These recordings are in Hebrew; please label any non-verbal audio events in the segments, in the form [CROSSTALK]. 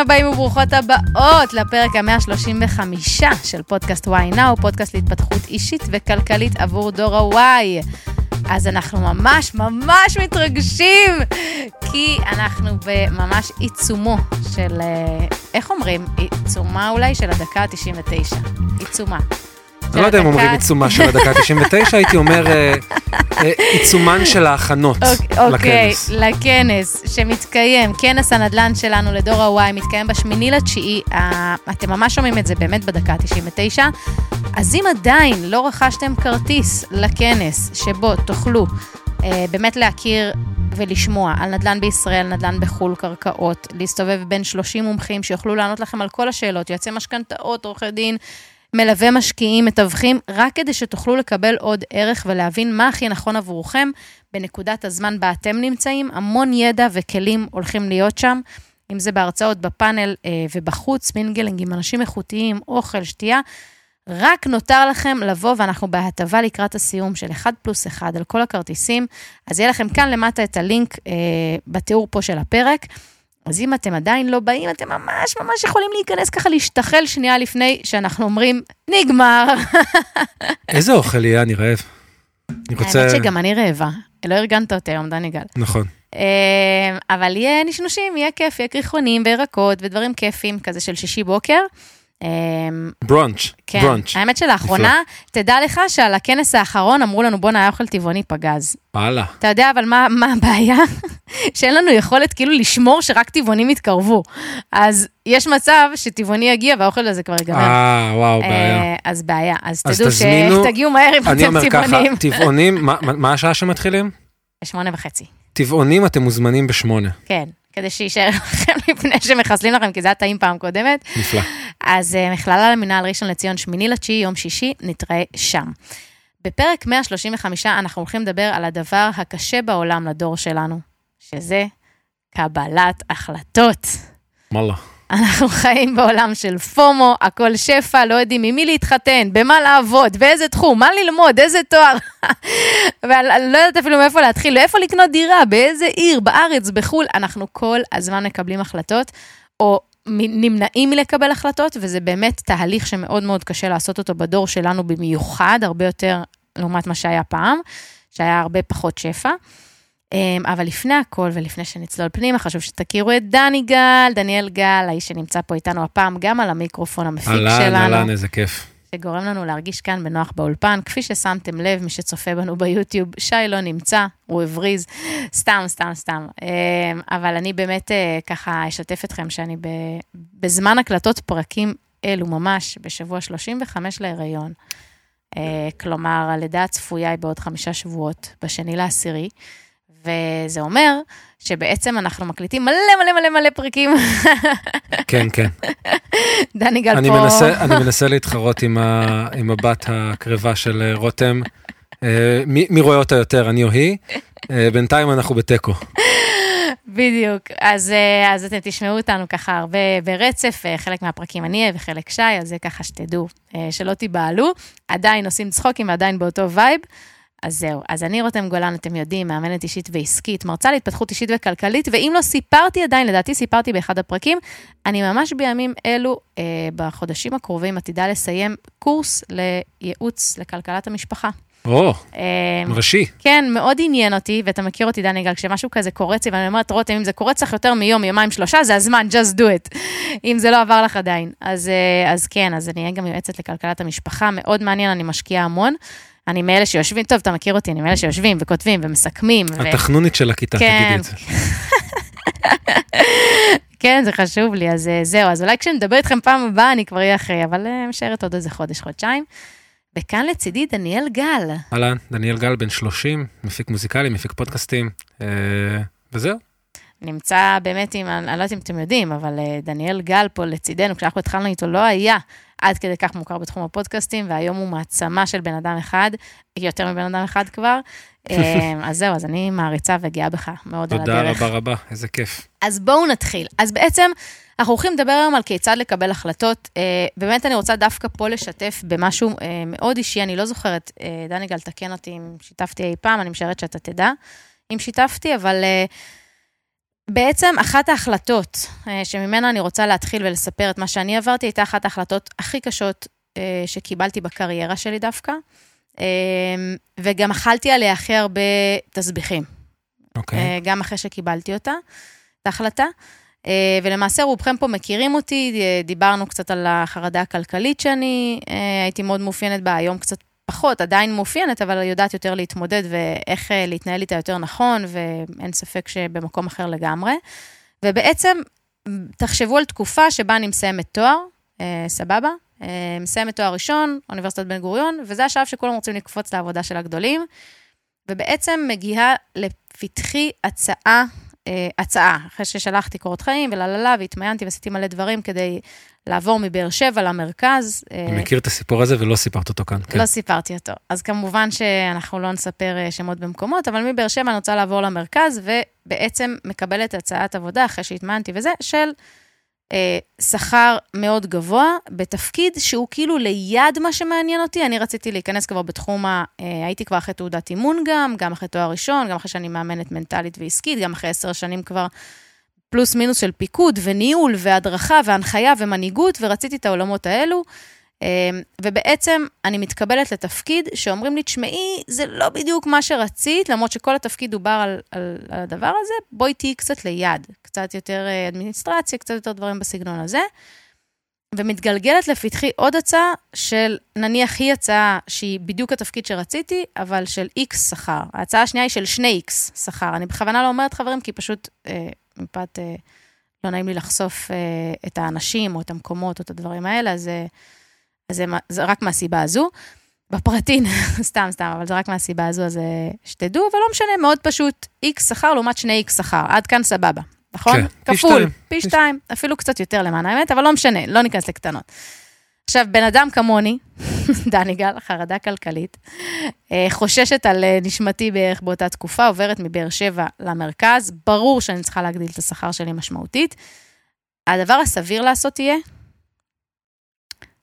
הבאים וברוכות הבאות לפרק ה-135 של פודקאסט וואי נאו, פודקאסט להתפתחות אישית וכלכלית עבור דור הוואי. אז אנחנו ממש ממש מתרגשים, כי אנחנו בממש עיצומו של, אה, איך אומרים? עיצומה אולי של הדקה ה-99. עיצומה. אני לא יודע אם אומרים עיצומה של הדקה ה-99, הייתי אומר אה, אה, עיצומן של ההכנות אוקיי, לכנס. לכנס שמתקיים, כנס הנדל"ן שלנו לדור ה-Y, מתקיים בשמיני לתשיעי, אה, אתם ממש שומעים את זה באמת בדקה ה-99, אז אם עדיין לא רכשתם כרטיס לכנס שבו תוכלו באמת להכיר ולשמוע על נדל"ן בישראל, נדל"ן בחו"ל, קרקעות, להסתובב בין 30 מומחים שיוכלו לענות לכם על כל השאלות, יועצי משכנתאות, עורכי דין, מלווה משקיעים, מתווכים, רק כדי שתוכלו לקבל עוד ערך ולהבין מה הכי נכון עבורכם בנקודת הזמן בה אתם נמצאים. המון ידע וכלים הולכים להיות שם, אם זה בהרצאות, בפאנל אה, ובחוץ, mingling עם אנשים איכותיים, אוכל, שתייה. רק נותר לכם לבוא, ואנחנו בהטבה לקראת הסיום של 1 פלוס 1 על כל הכרטיסים. אז יהיה לכם כאן למטה את הלינק אה, בתיאור פה של הפרק. אז אם אתם עדיין לא באים, אתם ממש ממש יכולים להיכנס ככה, להשתחל שנייה לפני שאנחנו אומרים, נגמר. [LAUGHS] איזה אוכל יהיה? אני רעב. אני רוצה... האמת שגם אני רעבה. לא ארגנת אותי היום, דני גל. נכון. אה, אבל יהיה נשנושים, יהיה כיף, יהיה קריחונים וירקות ודברים כיפים כזה של שישי בוקר. ברונץ', כן, ברונץ'. האמת שלאחרונה, תדע לך שעל הכנס האחרון אמרו לנו, בואנה, היה אוכל טבעוני פגז. וואלה. אתה יודע, אבל מה, מה הבעיה? [LAUGHS] שאין לנו יכולת כאילו לשמור שרק טבעונים יתקרבו. אז יש מצב שטבעוני יגיע והאוכל הזה כבר ייגמר. אה, וואו, בעיה. אה, אז בעיה. אז אז תדעו שתגיעו מהר אם אני אתם אומר ככה, טבעונים. [LAUGHS] טבעונים, מה מה השעה שמתחילים? שמונה וחצי, טבעונים אתם מוזמנים בשמונה. כן. כדי שיישאר [LAUGHS] לכם לפני שמחסלים לכם, כי זה היה טעים פעם קודמת. נפלא. אז אה, מכללה למינהל ראשון לציון, שמיני לתשיעי, יום שישי, נתראה שם. בפרק 135 אנחנו הולכים לדבר על הדבר הקשה בעולם לדור שלנו, שזה קבלת החלטות. וואלה. אנחנו חיים בעולם של פומו, הכל שפע, לא יודעים עם מי להתחתן, במה לעבוד, באיזה תחום, מה ללמוד, איזה תואר. [LAUGHS] ואני לא יודעת אפילו מאיפה להתחיל, איפה לקנות דירה, באיזה עיר, בארץ, בחו"ל. אנחנו כל הזמן מקבלים החלטות, או נמנעים מלקבל החלטות, וזה באמת תהליך שמאוד מאוד קשה לעשות אותו בדור שלנו במיוחד, הרבה יותר לעומת מה שהיה פעם, שהיה הרבה פחות שפע. אמ, אבל לפני הכל ולפני שנצלול פנימה, חשוב שתכירו את דני גל, דניאל גל, האיש שנמצא פה איתנו הפעם גם על המיקרופון המפיק אהלן, שלנו, אהלן, איזה כיף. שגורם לנו להרגיש כאן בנוח באולפן. כפי ששמתם לב, מי שצופה בנו ביוטיוב, שי לא נמצא, הוא הבריז, סתם, סתם, סתם. אמ, אבל אני באמת אה, ככה אשתף אתכם שאני בזמן הקלטות פרקים אלו ממש, בשבוע 35 להיריון. אה, כלומר, הלידה הצפויה היא בעוד חמישה שבועות, בשני לעשירי. וזה אומר שבעצם אנחנו מקליטים מלא מלא מלא מלא פרקים. כן, כן. דני גל אני פה. מנסה, אני מנסה להתחרות עם, ה, עם הבת הקרבה של אה, רותם. אה, מי, מי רואה אותה יותר, אני או היא? אה, בינתיים אנחנו בתיקו. בדיוק. אז, אז אתם תשמעו אותנו ככה הרבה ברצף, חלק מהפרקים אני אהיה וחלק שי, אז זה ככה שתדעו, שלא תיבהלו. עדיין עושים צחוקים ועדיין באותו vibe. אז זהו, אז אני רותם גולן, אתם יודעים, מאמנת אישית ועסקית, מרצה להתפתחות אישית וכלכלית, ואם לא סיפרתי עדיין, לדעתי סיפרתי באחד הפרקים, אני ממש בימים אלו, אה, בחודשים הקרובים, עתידה לסיים קורס לייעוץ לכלכלת המשפחה. או, אה, ראשי. כן, מאוד עניין אותי, ואתה מכיר אותי, דני גל, כשמשהו כזה קורץ לי, ואני אומרת, רותם, אם זה קורץ לך יותר מיום, יומיים, שלושה, זה הזמן, just do it, אם זה לא עבר לך עדיין. אז, אה, אז כן, אז אני אהיה גם יועצת לכלכלת המשפחה, מאוד מעניין, אני משקיעה המון. אני מאלה שיושבים, טוב, אתה מכיר אותי, אני מאלה שיושבים וכותבים ומסכמים. ו... התחנונית של הכיתה, כן. תגידי את זה. [LAUGHS] כן, זה חשוב לי, אז אה, זהו, אז אולי כשנדבר איתכם פעם הבאה, אני כבר אהיה אחרי, אבל אה, משערת עוד איזה חודש, חודשיים. וכאן לצידי דניאל גל. אהלן, דניאל גל, בן 30, מפיק מוזיקלי, מפיק פודקאסטים, אה, וזהו. נמצא באמת עם, אני לא יודעת אם אתם יודעים, אבל דניאל גל פה לצידנו, כשאנחנו התחלנו איתו, לא היה עד כדי כך מוכר בתחום הפודקאסטים, והיום הוא מעצמה של בן אדם אחד, יותר מבן אדם אחד כבר. [LAUGHS] אה, אז זהו, אז אני מעריצה וגאה בך מאוד על תודה הדרך. רבה רבה, איזה כיף. אז בואו נתחיל. אז בעצם, אנחנו הולכים לדבר היום על כיצד לקבל החלטות. אה, באמת אני רוצה דווקא פה לשתף במשהו אה, מאוד אישי, אני לא זוכרת, אה, דני גל, תקן אותי אם שיתפתי אי פעם, אני משערת שאתה תדע אם שיתפתי, אבל... בעצם אחת ההחלטות אה, שממנה אני רוצה להתחיל ולספר את מה שאני עברתי, הייתה אחת ההחלטות הכי קשות אה, שקיבלתי בקריירה שלי דווקא, אה, וגם אכלתי עליה הכי הרבה תסביכים. אוקיי. אה, גם אחרי שקיבלתי אותה, את ההחלטה. ולמעשה רובכם פה מכירים אותי, דיברנו קצת על החרדה הכלכלית שאני הייתי מאוד מאופיינת בה, היום קצת פחות, עדיין מאופיינת, אבל יודעת יותר להתמודד ואיך אה, להתנהל איתה יותר נכון, ואין ספק שבמקום אחר לגמרי. ובעצם, תחשבו על תקופה שבה אני מסיימת תואר, אה, סבבה? אה, מסיימת תואר ראשון, אוניברסיטת בן גוריון, וזה השלב שכולם רוצים לקפוץ לעבודה של הגדולים. ובעצם מגיעה לפתחי הצעה, הצעה, אחרי ששלחתי קורות חיים וללה לה, והתמיינתי ועשיתי מלא דברים כדי לעבור מבאר שבע למרכז. אה, אני מכיר את הסיפור הזה ולא סיפרת אותו כאן. כן. לא סיפרתי אותו. אז כמובן שאנחנו לא נספר אה, שמות במקומות, אבל מבאר שבע אני רוצה לעבור למרכז, ובעצם מקבלת הצעת עבודה, אחרי שהתמנתי וזה, של אה, שכר מאוד גבוה, בתפקיד שהוא כאילו ליד מה שמעניין אותי. אני רציתי להיכנס כבר בתחום ה... אה, הייתי כבר אחרי תעודת אימון גם, גם אחרי תואר ראשון, גם אחרי שאני מאמנת מנטלית ועסקית, גם אחרי עשר שנים כבר פלוס מינוס של פיקוד וניהול והדרכה והנחיה ומנהיגות, ורציתי את העולמות האלו. אה, ובעצם אני מתקבלת לתפקיד שאומרים לי, תשמעי, זה לא בדיוק מה שרצית, למרות שכל התפקיד דובר על, על, על הדבר הזה, בואי תהיי קצת ליד, קצת יותר אה, אדמיניסטרציה, קצת יותר דברים בסגנון הזה. ומתגלגלת לפתחי עוד הצעה של, נניח היא הצעה שהיא בדיוק התפקיד שרציתי, אבל של איקס שכר. ההצעה השנייה היא של שני איקס שכר. אני בכוונה לא אומרת חברים, כי פשוט אה, מפאת, אה, לא נעים לי לחשוף אה, את האנשים או את המקומות או את הדברים האלה, אז, אה, אז זה, זה רק מהסיבה הזו. בפרטין, [LAUGHS] סתם, סתם, אבל זה רק מהסיבה הזו, אז אה, שתדעו, אבל לא משנה, מאוד פשוט, איקס שכר לעומת שני איקס שכר, עד כאן סבבה, נכון? כן, פי כפול, שתיים. פי שתיים, אפילו קצת יותר למען האמת, אבל לא משנה, לא ניכנס לקטנות. עכשיו, בן אדם כמוני, [LAUGHS] דני גל, חרדה כלכלית, אה, חוששת על אה, נשמתי בערך באותה תקופה, עוברת מבאר שבע למרכז, ברור שאני צריכה להגדיל את השכר שלי משמעותית. הדבר הסביר לעשות יהיה,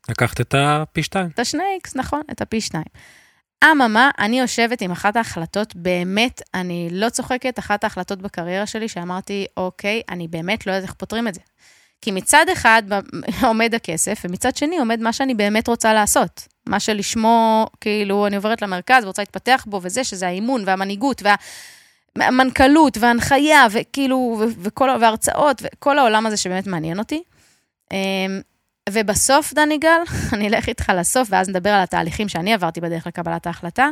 לקחת את הפי שתיים. את השני איקס, נכון, את הפי שניים. אממה, אני יושבת עם אחת ההחלטות, באמת, אני לא צוחקת, אחת ההחלטות בקריירה שלי, שאמרתי, אוקיי, אני באמת לא יודעת איך פותרים את זה. כי מצד אחד [LAUGHS] עומד הכסף, ומצד שני עומד מה שאני באמת רוצה לעשות. מה שלשמו, כאילו, אני עוברת למרכז ורוצה להתפתח בו, וזה, שזה האימון והמנהיגות והמנכ"לות וההנחיה, וכאילו, וכל, והרצאות, וכל העולם הזה שבאמת מעניין אותי. ובסוף, דני גל, [LAUGHS] אני אלך איתך לסוף, ואז נדבר על התהליכים שאני עברתי בדרך לקבלת ההחלטה,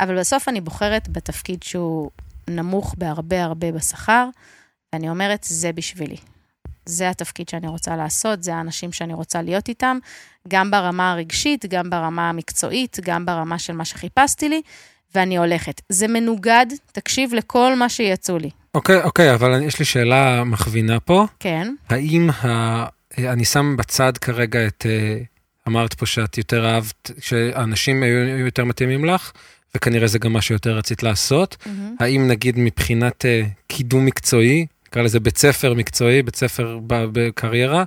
אבל בסוף אני בוחרת בתפקיד שהוא נמוך בהרבה הרבה בשכר, ואני אומרת, זה בשבילי. זה התפקיד שאני רוצה לעשות, זה האנשים שאני רוצה להיות איתם, גם ברמה הרגשית, גם ברמה המקצועית, גם ברמה של מה שחיפשתי לי, ואני הולכת. זה מנוגד, תקשיב לכל מה שיצאו לי. אוקיי, אוקיי, אבל אני- יש לי שאלה מכווינה פה. כן, האם ה... אני שם בצד כרגע את... אה, אמרת פה שאת יותר אהבת, שאנשים היו יותר מתאימים לך, וכנראה זה גם מה שיותר רצית לעשות. מהמם. האם נגיד מבחינת אה, קידום מקצועי, נקרא לזה בית ספר מקצועי, בית ספר בקריירה,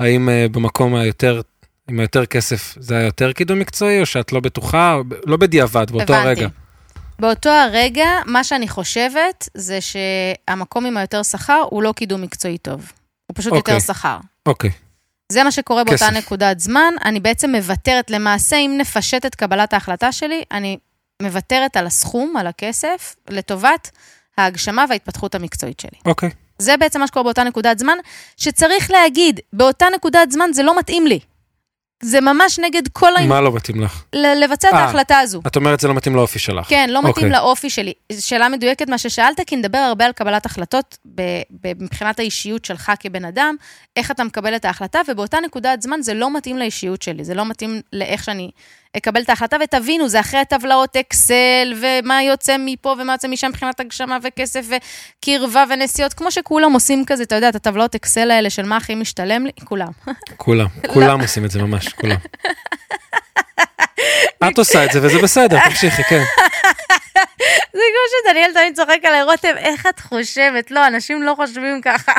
האם אה, במקום היותר, עם היותר כסף זה היה יותר קידום מקצועי, או שאת לא בטוחה, לא בדיעבד, באותו הבנתי. הרגע? באותו הרגע, מה שאני חושבת זה שהמקום עם היותר שכר הוא לא קידום מקצועי טוב. הוא פשוט אוקיי. יותר שכר. אוקיי, זה מה שקורה באותה כסף. נקודת זמן, אני בעצם מוותרת, למעשה, אם נפשט את קבלת ההחלטה שלי, אני מוותרת על הסכום, על הכסף, לטובת ההגשמה וההתפתחות המקצועית שלי. אוקיי. זה בעצם מה שקורה באותה נקודת זמן, שצריך להגיד, באותה נקודת זמן זה לא מתאים לי. זה ממש נגד כל ה... מה לא מתאים לך? לבצע את אה. ההחלטה הזו. את אומרת זה לא מתאים לאופי שלך. כן, לא מתאים אוקיי. לאופי שלי. שאלה מדויקת מה ששאלת, כי נדבר הרבה על קבלת החלטות מבחינת האישיות שלך כבן אדם, איך אתה מקבל את ההחלטה, ובאותה נקודת זמן זה לא מתאים לאישיות שלי, זה לא מתאים לאיך שאני אקבל את ההחלטה, ותבינו, זה אחרי טבלאות אקסל, ומה יוצא מפה ומה יוצא משם מבחינת הגשמה וכסף וקרבה ונסיעות, כמו שכולם עושים כזה, אתה יודע, את הטבלאות אקסל האלה של מה הכי משתלם לי, כולם. [LAUGHS] כולם, כולם עושים את זה ממש, כולם. את עושה את זה וזה בסדר, תמשיכי, כן. [LAUGHS] זה כמו שדניאל תמיד צוחק עליי, רותם, איך את חושבת? לא, אנשים לא חושבים ככה.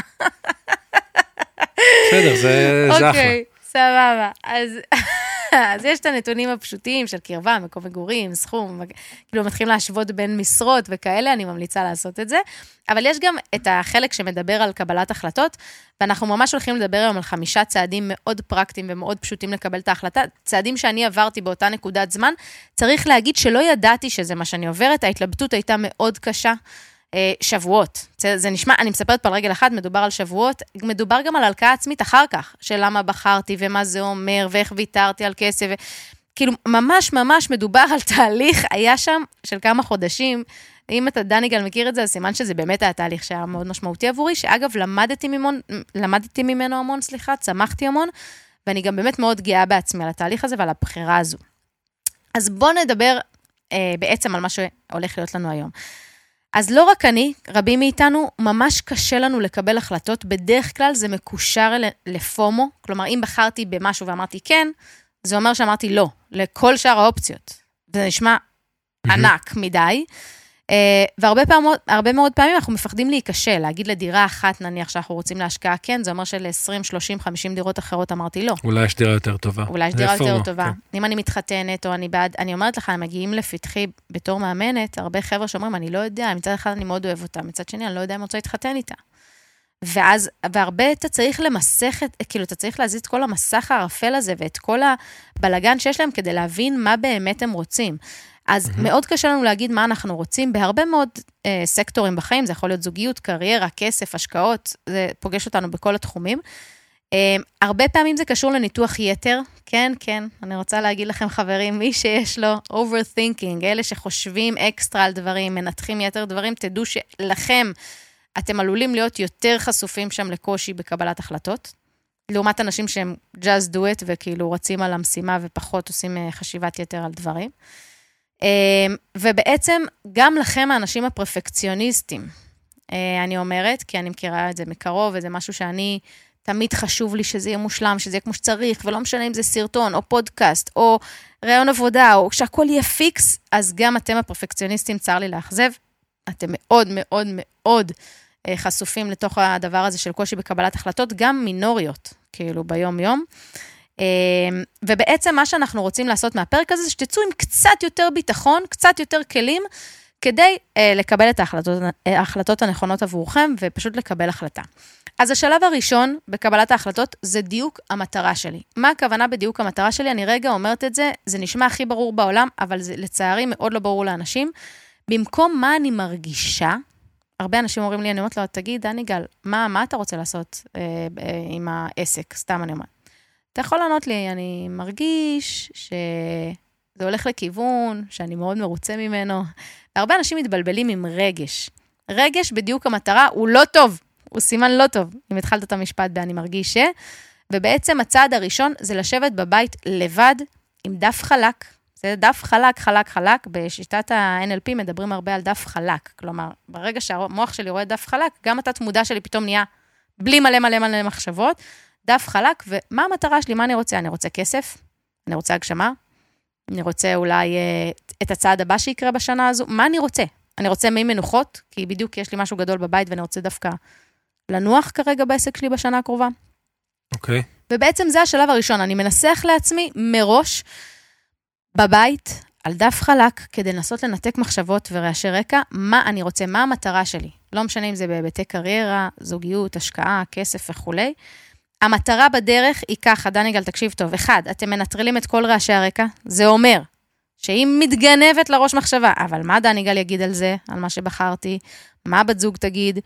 בסדר, זה אחלה. אוקיי, סבבה. אז [LAUGHS] אז יש את הנתונים הפשוטים של קרבה, מקום מגורים, סכום, כאילו מתחילים להשוות בין משרות וכאלה, אני ממליצה לעשות את זה. אבל יש גם את החלק שמדבר על קבלת החלטות, ואנחנו ממש הולכים לדבר היום על חמישה צעדים מאוד פרקטיים ומאוד פשוטים לקבל את ההחלטה, צעדים שאני עברתי באותה נקודת זמן. צריך להגיד שלא ידעתי שזה מה שאני עוברת, ההתלבטות הייתה מאוד קשה. אה, שבועות. זה, זה נשמע, אני מספרת פה על רגל אחת, מדובר על שבועות, מדובר גם על הלקאה עצמית אחר כך, של למה בחרתי ומה זה אומר, ואיך ויתרתי על כסף. ו... כאילו, ממש ממש מדובר על תהליך, היה שם של כמה חודשים. אם אתה, דניגל, מכיר את זה, אז סימן שזה באמת היה תהליך שהיה מאוד משמעותי עבורי, שאגב, למדתי, ממון, למדתי ממנו המון, סליחה, צמחתי המון, ואני גם באמת מאוד גאה בעצמי על התהליך הזה ועל הבחירה הזו. אז בואו נדבר אה, בעצם על מה שהולך להיות לנו היום. אז לא רק אני, רבים מאיתנו, ממש קשה לנו לקבל החלטות. בדרך כלל זה מקושר לפומו, כלומר, אם בחרתי במשהו ואמרתי כן, זה אומר שאמרתי לא, לכל שאר האופציות. זה נשמע ענק מדי. אה, והרבה מאוד פעמים אנחנו מפחדים להיכשל, להגיד לדירה אחת, נניח שאנחנו רוצים להשקעה כן, זה אומר של-20, 30, 50 דירות אחרות אמרתי לא. אולי יש דירה יותר טובה. אולי יש דירה יותר טובה. כן. אם אני מתחתנת, או אני בעד, אני אומרת לך, הם מגיעים לפתחי בתור מאמנת, הרבה חבר'ה שאומרים, אני לא יודע, מצד אחד אני מאוד אוהב אותה, מצד שני, אני לא יודע אם רוצה להתחתן איתה. ואז, והרבה אתה צריך למסך את, כאילו, אתה צריך להזיז את כל המסך הערפל הזה ואת כל הבלגן שיש להם כדי להבין מה באמת הם רוצים. אז mm-hmm. מאוד קשה לנו להגיד מה אנחנו רוצים בהרבה מאוד אה, סקטורים בחיים, זה יכול להיות זוגיות, קריירה, כסף, השקעות, זה פוגש אותנו בכל התחומים. אה, הרבה פעמים זה קשור לניתוח יתר, כן, כן, אני רוצה להגיד לכם, חברים, מי שיש לו overthinking, אלה שחושבים אקסטרה על דברים, מנתחים יתר דברים, תדעו שלכם, אתם עלולים להיות יותר חשופים שם לקושי בקבלת החלטות, לעומת אנשים שהם just do it וכאילו רצים על המשימה ופחות עושים אה, חשיבת יתר על דברים. אמ, ובעצם גם לכם, האנשים הפרפקציוניסטים, אה, אני אומרת, כי אני מכירה את זה מקרוב, וזה משהו שאני, תמיד חשוב לי שזה יהיה מושלם, שזה יהיה כמו שצריך, ולא משנה אם זה סרטון, או פודקאסט, או ראיון עבודה, או שהכול יהיה פיקס, אז גם אתם הפרפקציוניסטים, צר לי לאכזב, אתם מאוד מאוד מאוד אה, חשופים לתוך הדבר הזה של קושי בקבלת החלטות, גם מינוריות, כאילו, ביום-יום. אמ, ובעצם מה שאנחנו רוצים לעשות מהפרק הזה, זה שתצאו עם קצת יותר ביטחון, קצת יותר כלים, כדי אה, לקבל את ההחלטות, אה, ההחלטות הנכונות עבורכם, ופשוט לקבל החלטה. אז השלב הראשון בקבלת ההחלטות זה דיוק המטרה שלי. מה הכוונה בדיוק המטרה שלי? אני רגע אומרת את זה, זה נשמע הכי ברור בעולם, אבל זה לצערי מאוד לא ברור לאנשים. במקום מה אני מרגישה, הרבה אנשים אומרים לי, אני אומרת לו, תגיד, דני גל, מה, מה אתה רוצה לעשות אה, אה, עם העסק? סתם אני אומרת. אתה יכול לענות לי, אני מרגיש שזה הולך לכיוון שאני מאוד מרוצה ממנו. והרבה אנשים מתבלבלים עם רגש. רגש, בדיוק המטרה, הוא לא טוב, הוא סימן לא טוב, אם התחלת את המשפט ב"אני מרגיש ש", ובעצם הצעד הראשון זה לשבת בבית לבד עם דף חלק. זה דף חלק, חלק, חלק. בשיטת ה-NLP מדברים הרבה על דף חלק. כלומר, ברגע שהמוח שלי רואה דף חלק, גם התת-מודע שלי פתאום נהיה בלי מלא מלא מלא מחשבות. דף חלק, ומה המטרה שלי, מה אני רוצה? אני רוצה כסף, אני רוצה הגשמה, אני רוצה אולי אה, את הצעד הבא שיקרה בשנה הזו, מה אני רוצה? אני רוצה מי מנוחות, כי בדיוק יש לי משהו גדול בבית ואני רוצה דווקא לנוח כרגע בעסק שלי בשנה הקרובה. אוקיי. Okay. ובעצם זה השלב הראשון, אני מנסח לעצמי מראש בבית, על דף חלק, כדי לנסות לנתק מחשבות ורעשי רקע, מה אני רוצה, מה המטרה שלי. לא משנה אם זה בהיבטי קריירה, זוגיות, השקעה, כסף וכולי. המטרה בדרך היא ככה, דניגל, תקשיב טוב. אחד, אתם מנטרלים את כל רעשי הרקע, זה אומר שהיא מתגנבת לראש מחשבה, אבל מה דניגל יגיד על זה, על מה שבחרתי? מה בת זוג תגיד?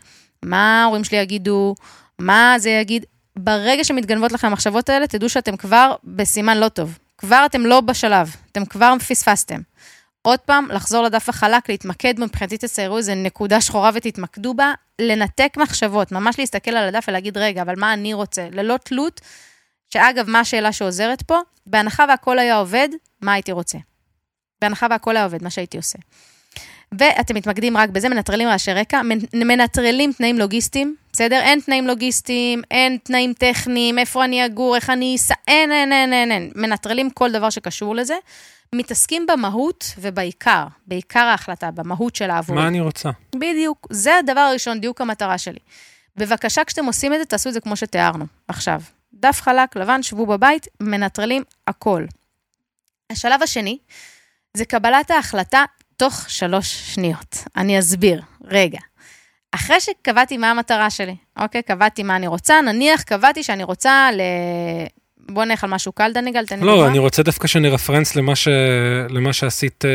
מה ההורים שלי יגידו? מה זה יגיד? ברגע שמתגנבות לכם המחשבות האלה, תדעו שאתם כבר בסימן לא טוב. כבר אתם לא בשלב, אתם כבר פספסתם. עוד פעם, לחזור לדף החלק, להתמקד בו, מבחינתי תציירו איזה נקודה שחורה ותתמקדו בה, לנתק מחשבות, ממש להסתכל על הדף ולהגיד, רגע, אבל מה אני רוצה? ללא תלות, שאגב, מה השאלה שעוזרת פה? בהנחה והכל היה עובד, מה הייתי רוצה? בהנחה והכל היה עובד, מה שהייתי עושה. ואתם מתמקדים רק בזה, מנטרלים רעשי רקע, מנטרלים תנאים לוגיסטיים, בסדר? אין תנאים לוגיסטיים, אין תנאים טכניים, איפה אני אגור, איך אני אסע, אין, אין, אין, אין, אין. מנטרלים כל דבר שקשור לזה. מתעסקים במהות ובעיקר, בעיקר ההחלטה, במהות של העבודה. מה אני רוצה? בדיוק, זה הדבר הראשון, דיוק המטרה שלי. בבקשה, כשאתם עושים את זה, תעשו את זה כמו שתיארנו, עכשיו. דף חלק, לבן, שבו בבית, מנטרלים הכל. השלב השני זה קבלת ההחלטה תוך שלוש שניות. אני אסביר, רגע. אחרי שקבעתי מה המטרה שלי, אוקיי? קבעתי מה אני רוצה, נניח קבעתי שאני רוצה ל... בוא נלך על משהו קל, דניגל, תן לי לא, אני רוצה דווקא שאני רפרנס למה, ש... למה שעשית, אה,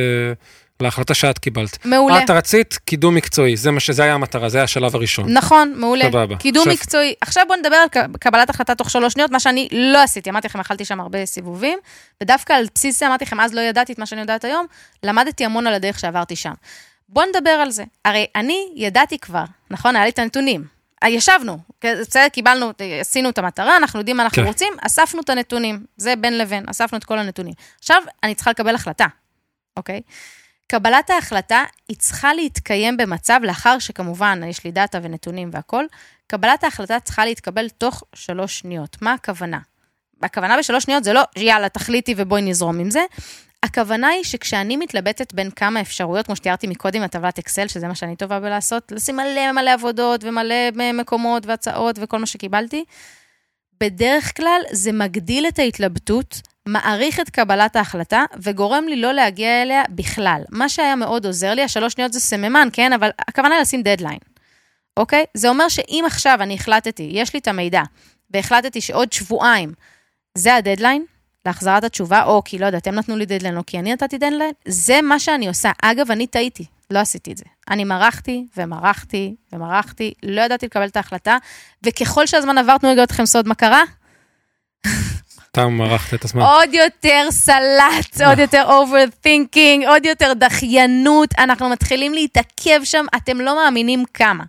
להחלטה שאת קיבלת. מעולה. את רצית קידום מקצועי, זה, מה ש... זה היה המטרה, זה היה השלב הראשון. נכון, מעולה. סבבה. קידום עכשיו- מקצועי. עכשיו בוא נדבר על קבלת החלטה תוך שלוש שניות, מה שאני לא עשיתי. אמרתי לכם, אכלתי שם הרבה סיבובים, ודווקא על בסיס זה אמרתי לכם, אז לא ידעתי את מה שאני יודעת היום, למדתי המון על הדרך שעברתי שם. בוא נדבר על זה. הרי אני ידעתי כבר, נכון? היה לי את הנתונים. אה, ישבנו, בסדר, קיבלנו, עשינו את המטרה, אנחנו יודעים מה אנחנו כן. רוצים, אספנו את הנתונים. זה בין לבין, אספנו את כל הנתונים. עכשיו, אני צריכה לקבל החלטה, אוקיי? קבלת ההחלטה היא צריכה להתקיים במצב, לאחר שכמובן יש לי דאטה ונתונים והכול, קבלת ההחלטה צריכה להתקבל תוך שלוש שניות. מה הכוונה? הכוונה בשלוש שניות זה לא, יאללה, תחליטי ובואי נזרום עם זה. הכוונה היא שכשאני מתלבטת בין כמה אפשרויות, כמו שתיארתי מקודם, הטבלת אקסל, שזה מה שאני טובה בלעשות, לשים מלא מלא עבודות ומלא מקומות והצעות וכל מה שקיבלתי, בדרך כלל זה מגדיל את ההתלבטות, מעריך את קבלת ההחלטה וגורם לי לא להגיע אליה בכלל. מה שהיה מאוד עוזר לי, השלוש שניות זה סממן, כן? אבל הכוונה היא לשים דדליין, אוקיי? זה אומר שאם עכשיו אני החלטתי, יש לי את המידע, והחלטתי שעוד שבועיים זה הדדליין, להחזרת התשובה, או כי לא יודע, אתם נתנו לי דדליין, או כי אני נתתי דדליין, זה מה שאני עושה. אגב, אני טעיתי, לא עשיתי את זה. אני מרחתי ומרחתי ומרחתי, לא ידעתי לקבל את ההחלטה, וככל שהזמן עבר, תנו לי לגלות לכם סוד מה קרה, אתה מרחת את הזמן. עוד יותר סלט, עוד יותר overthinking, עוד יותר דחיינות, אנחנו מתחילים להתעכב שם, אתם לא מאמינים כמה.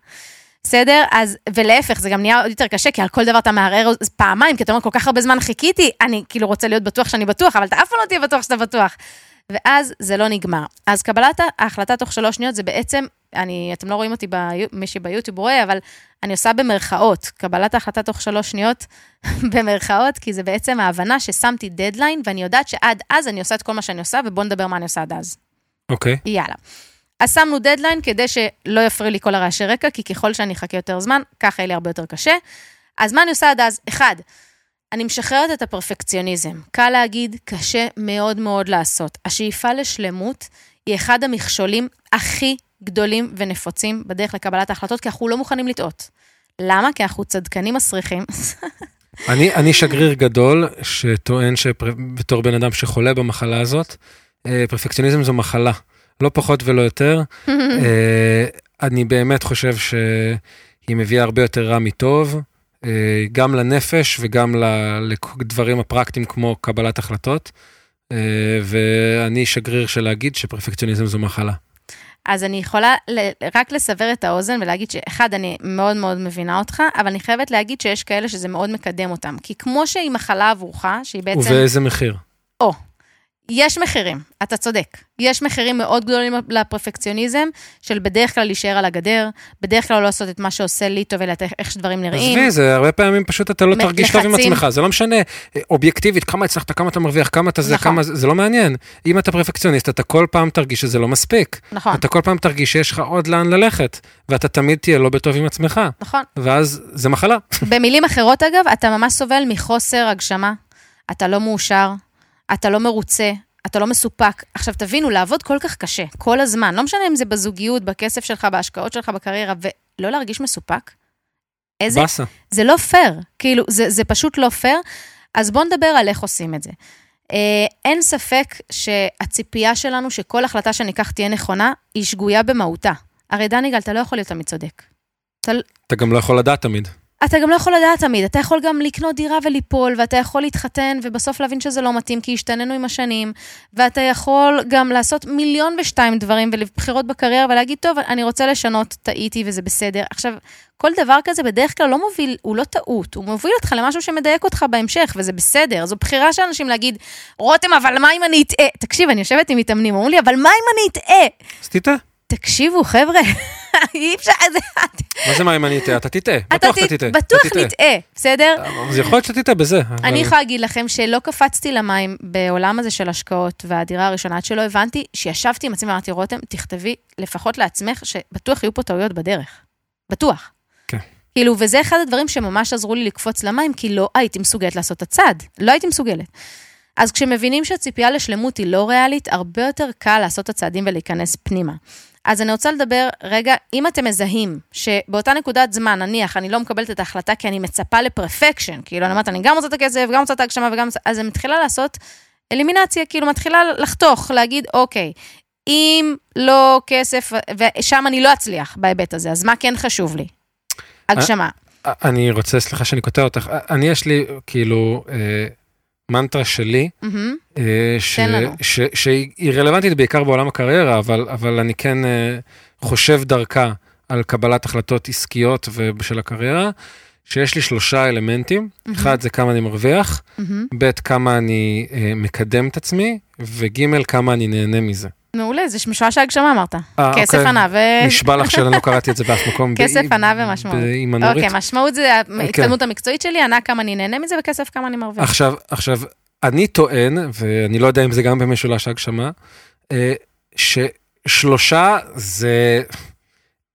בסדר? אז, ולהפך, זה גם נהיה עוד יותר קשה, כי על כל דבר אתה מערער פעמיים, כי אתה אומר, כל כך הרבה זמן חיכיתי, אני כאילו רוצה להיות בטוח שאני בטוח, אבל אתה אף פעם לא תהיה בטוח שאתה בטוח. ואז זה לא נגמר. אז קבלת ההחלטה תוך שלוש שניות זה בעצם, אני, אתם לא רואים אותי, ביו, מי שביוטיוב רואה, אבל אני עושה במרכאות, קבלת ההחלטה תוך שלוש שניות, [LAUGHS] במרכאות, כי זה בעצם ההבנה ששמתי דדליין, ואני יודעת שעד אז אני עושה את כל מה שאני עושה, ובואו נדבר מה אני עושה עד אז. אוקיי. יאללה. אז שמנו דדליין כדי שלא יפריע לי כל הרעשי רקע, כי ככל שאני אחכה יותר זמן, ככה יהיה לי הרבה יותר קשה. אז מה אני עושה עד אז? אחד, אני משחררת את הפרפקציוניזם. קל להגיד, קשה מאוד מאוד לעשות. השאיפה לשלמות היא אחד המכשולים הכי גדולים ונפוצים בדרך לקבלת ההחלטות, כי אנחנו לא מוכנים לטעות. למה? כי אנחנו צדקנים מסריחים. [LAUGHS] אני, אני שגריר גדול שטוען שבתור בן אדם שחולה במחלה הזאת, אה, פרפקציוניזם זו מחלה, לא פחות ולא יותר. [LAUGHS] אה, אני באמת חושב שהיא מביאה הרבה יותר רע מטוב, אה, גם לנפש וגם לדברים הפרקטיים כמו קבלת החלטות. ואני שגריר של להגיד שפרפקציוניזם זו מחלה. אז אני יכולה ל- רק לסבר את האוזן ולהגיד שאחד, אני מאוד מאוד מבינה אותך, אבל אני חייבת להגיד שיש כאלה שזה מאוד מקדם אותם. כי כמו שהיא מחלה עבורך, שהיא בעצם... ובאיזה מחיר? או, יש מחירים, אתה צודק. יש מחירים מאוד גדולים לפרפקציוניזם, של בדרך כלל להישאר על הגדר, בדרך כלל לא לעשות את מה שעושה לי טוב, אלא איך שדברים נראים. עזבי, זה הרבה פעמים פשוט אתה לא מ- תרגיש טוב עם לחצים. עצמך, זה לא משנה אה, אובייקטיבית, כמה הצלחת, כמה אתה מרוויח, כמה אתה זה, נכון. כמה זה, זה לא מעניין. אם אתה פרפקציוניסט, אתה כל פעם תרגיש שזה לא מספיק. נכון, אתה כל פעם תרגיש שיש לך עוד לאן ללכת, ואתה תמיד תהיה לא בטוב עם עצמך, נכון. ואז זה מחלה. במילים אחרות, אגב, אתה ממש סובל מחוסר הגשמה, אתה לא מאושר, אתה לא מרוצה, אתה לא מסופק. עכשיו, תבינו, לעבוד כל כך קשה, כל הזמן, לא משנה אם זה בזוגיות, בכסף שלך, בהשקעות שלך, בקריירה, ולא להרגיש מסופק, איזה... באסה. זה לא פייר, כאילו, זה, זה פשוט לא פייר. אז בואו נדבר על איך עושים את זה. אה, אין ספק שהציפייה שלנו שכל החלטה שניקח תהיה נכונה, היא שגויה במהותה. הרי דניגל, אתה לא יכול להיות תמיד צודק. אתה, אתה גם לא יכול לדעת תמיד. אתה גם לא יכול לדעת תמיד, אתה יכול גם לקנות דירה וליפול, ואתה יכול להתחתן ובסוף להבין שזה לא מתאים, כי השתננו עם השנים, ואתה יכול גם לעשות מיליון ושתיים דברים ולבחירות בקריירה ולהגיד, טוב, אני רוצה לשנות, טעיתי וזה בסדר. עכשיו, כל דבר כזה בדרך כלל לא מוביל, הוא לא טעות, הוא מוביל אותך למשהו שמדייק אותך בהמשך, וזה בסדר. זו בחירה של אנשים להגיד, רותם, אבל מה אם אני אטעה? תקשיב, אני יושבת עם מתאמנים, אומרים לי, אבל מה אם אני אטעה? אז תטעה. תקשיבו, חבר'ה, [LAUGHS] אי אפשר. מה זה מה אם אני אטעה? אתה תטעה. בטוח אתה תטעה. בטוח. נטעה, בסדר? אז יכול להיות שאתה תטעה בזה. אני יכולה להגיד לכם שלא קפצתי למים בעולם הזה של השקעות והדירה הראשונה, עד שלא הבנתי, שישבתי עם עצמי ואמרתי, רותם, תכתבי לפחות לעצמך, שבטוח יהיו פה טעויות בדרך. בטוח. כן. כאילו, וזה אחד הדברים שממש עזרו לי לקפוץ למים, כי לא הייתי מסוגלת לעשות את הצעד. לא הייתי מסוגלת. אז כשמבינים שהציפייה לשלמות היא לא ריאלית, הרבה יותר קל לעשות את הצעדים ולהיכנס פנימה. אז אני רוצה לדבר, רגע, אם אתם מזהים שבאותה נקודת זמן, נניח, אני לא מקבלת את ההחלטה כי אני מצפה לפרפקשן, כאילו, אני אומרת, אני גם רוצה את הכסף, גם רוצה את ההגשמה וגם... אז אני מתחילה לעשות אלימינציה, כאילו, מתחילה לחתוך, להגיד, אוקיי, אם לא כסף, ושם אני לא אצליח בהיבט הזה, אז מה כן חשוב לי? הגשמה. אני רוצה, סליחה שאני קוטע אותך, אני יש לי, כאילו, אה, מנטרה שלי, Mm-hmm. אה, ש-. ש- שהיא רלוונטית בעיקר בעולם הקריירה, אבל, אבל אני כן אה, חושב דרכה על קבלת החלטות עסקיות ושל הקריירה, שיש לי שלושה אלמנטים, אחד זה כמה אני מרוויח, מהמם. ב' כמה אני אה, מקדם את עצמי, וג' כמה אני נהנה מזה. מעולה, זה משולש ההגשמה אמרת. אה, כסף, אוקיי. ענה ו... נשבע לך שאני לא קראתי את זה באף מקום. כסף, ענה ומשמעות. אוקיי, משמעות זה ההתקדמות המקצועית שלי, ענה כמה אני נהנה מזה וכסף כמה אני מרוויח. עכשיו, עכשיו, אני טוען, ואני לא יודע אם זה גם במשולש ההגשמה, אה, ששלושה זה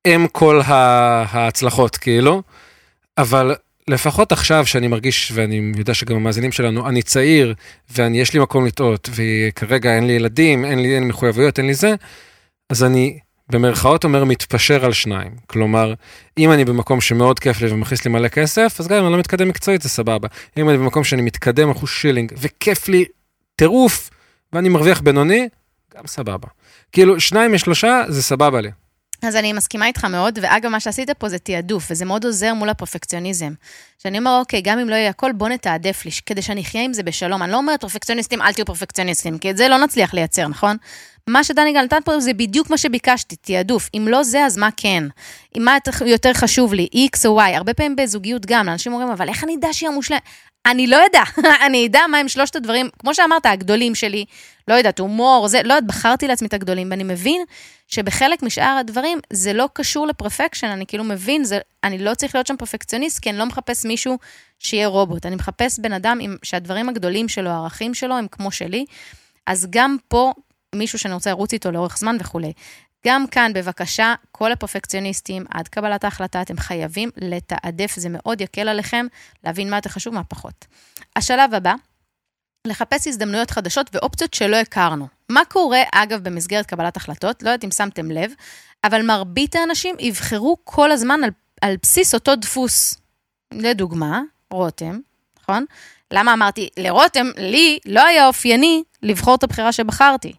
אם כל ההצלחות, כאילו, אבל לפחות עכשיו שאני מרגיש, ואני יודע שגם המאזינים שלנו, אני צעיר, ואני, יש לי מקום לטעות, וכרגע אין לי ילדים, אין לי, אין לי מחויבויות, אין לי זה, אז אני במרכאות אומר מתפשר על שניים. כלומר, אם אני במקום שמאוד כיף לי ומכניס לי מלא כסף, אז גם אם אני לא מתקדם מקצועית זה סבבה. אם אני במקום שאני מתקדם אחוז שילינג וכיף לי טירוף, ואני מרוויח בינוני, גם סבבה. כאילו, שניים משלושה זה סבבה לי. אז אני מסכימה איתך מאוד, ואגב, מה שעשית פה זה תעדוף, וזה מאוד עוזר מול הפרפקציוניזם. שאני אומר, אוקיי, גם אם לא יהיה הכל, בוא נתעדף לי, כדי שאני אחיה עם זה בשלום. אני לא אומרת, פרפקציוניסטים, אל תהיו פרפקציוניסטים, כי את זה לא נצליח לייצר, נכון? מה שדני גל נתן פה זה בדיוק מה שביקשתי, תעדוף. אם לא זה, אז מה כן? מה יותר- חשוב לי, X או Y? הרבה פעמים בזוגיות גם, אנשים אומרים, אבל איך אני אדע שהיא המושלמת? אני לא יודע, [LAUGHS] אני אדע מה הם שלושת הדברים, כמו שאמרת, הגדולים שלי, לא יודעת, הומור, זה, לא יודעת, בחרתי לעצמי את הגדולים, ואני מבין שבחלק משאר הדברים זה לא קשור לפרפקשן, אני כאילו מבין, זה, אני לא צריך להיות שם פרפקציוניסט, כי אני לא מחפש מישהו שיהיה רובוט, אני מחפש בן אדם עם, שהדברים הגדולים שלו, הערכים שלו הם כמו שלי, אז גם פה מישהו שאני רוצה לרוץ איתו לאורך זמן וכולי. גם כאן, בבקשה, כל הפרפקציוניסטים, עד קבלת ההחלטה, אתם חייבים לתעדף, זה מאוד יקל עליכם להבין מה יותר חשוב, מה פחות. השלב הבא, לחפש הזדמנויות חדשות ואופציות שלא הכרנו. מה קורה, אגב, במסגרת קבלת החלטות? לא יודעת אם שמתם לב, אבל מרבית האנשים יבחרו כל הזמן על, על בסיס אותו דפוס. לדוגמה, רותם, נכון? למה אמרתי, לרותם, לי לא היה אופייני לבחור את הבחירה שבחרתי.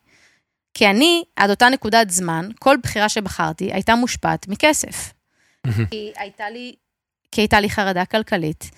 כי אני, עד אותה נקודת זמן, כל בחירה שבחרתי הייתה מושפעת מכסף. כי הייתה לי, כי הייתה לי חרדה כלכלית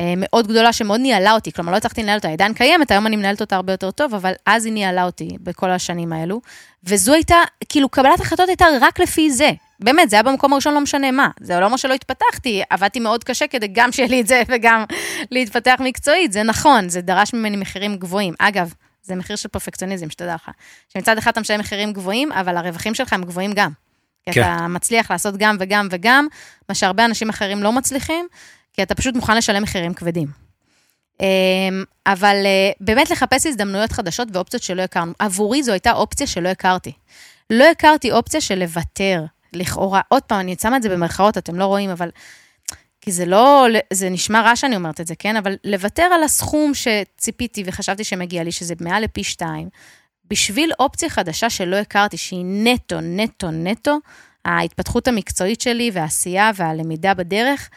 אה, מאוד גדולה שמאוד ניהלה אותי, כלומר לא הצלחתי לנהל אותה, היא עדיין קיימת, היום אני מנהלת אותה הרבה יותר טוב, אבל אז היא ניהלה אותי בכל השנים האלו, וזו הייתה, כאילו קבלת החלטות הייתה רק לפי זה. באמת, זה היה במקום הראשון, לא משנה מה. זה לא אומר שלא התפתחתי, עבדתי מאוד קשה כדי גם שיהיה לי את זה וגם להתפתח מקצועית, זה נכון, זה דרש ממני מחירים גבוהים. אגב, זה מחיר של פרפקציוניזם, שתדע לך. שמצד אחד אתה משלם מחירים גבוהים, אבל הרווחים שלך הם גבוהים גם. כי כן. אתה מצליח לעשות גם וגם וגם, מה שהרבה אנשים אחרים לא מצליחים, כי אתה פשוט מוכן לשלם מחירים כבדים. אמ, אבל אה, באמת לחפש הזדמנויות חדשות ואופציות שלא הכרנו. עבורי זו הייתה אופציה שלא הכרתי. לא הכרתי אופציה של לוותר, לכאורה. עוד פעם, אני שמה את זה במרכאות, אתם לא רואים, אבל... כי זה לא, זה נשמע רע שאני אומרת את זה, כן? אבל לוותר על הסכום שציפיתי וחשבתי שמגיע לי, שזה מעל לפי שתיים, בשביל אופציה חדשה שלא הכרתי, שהיא נטו, נטו, נטו, ההתפתחות המקצועית שלי והעשייה והלמידה בדרך,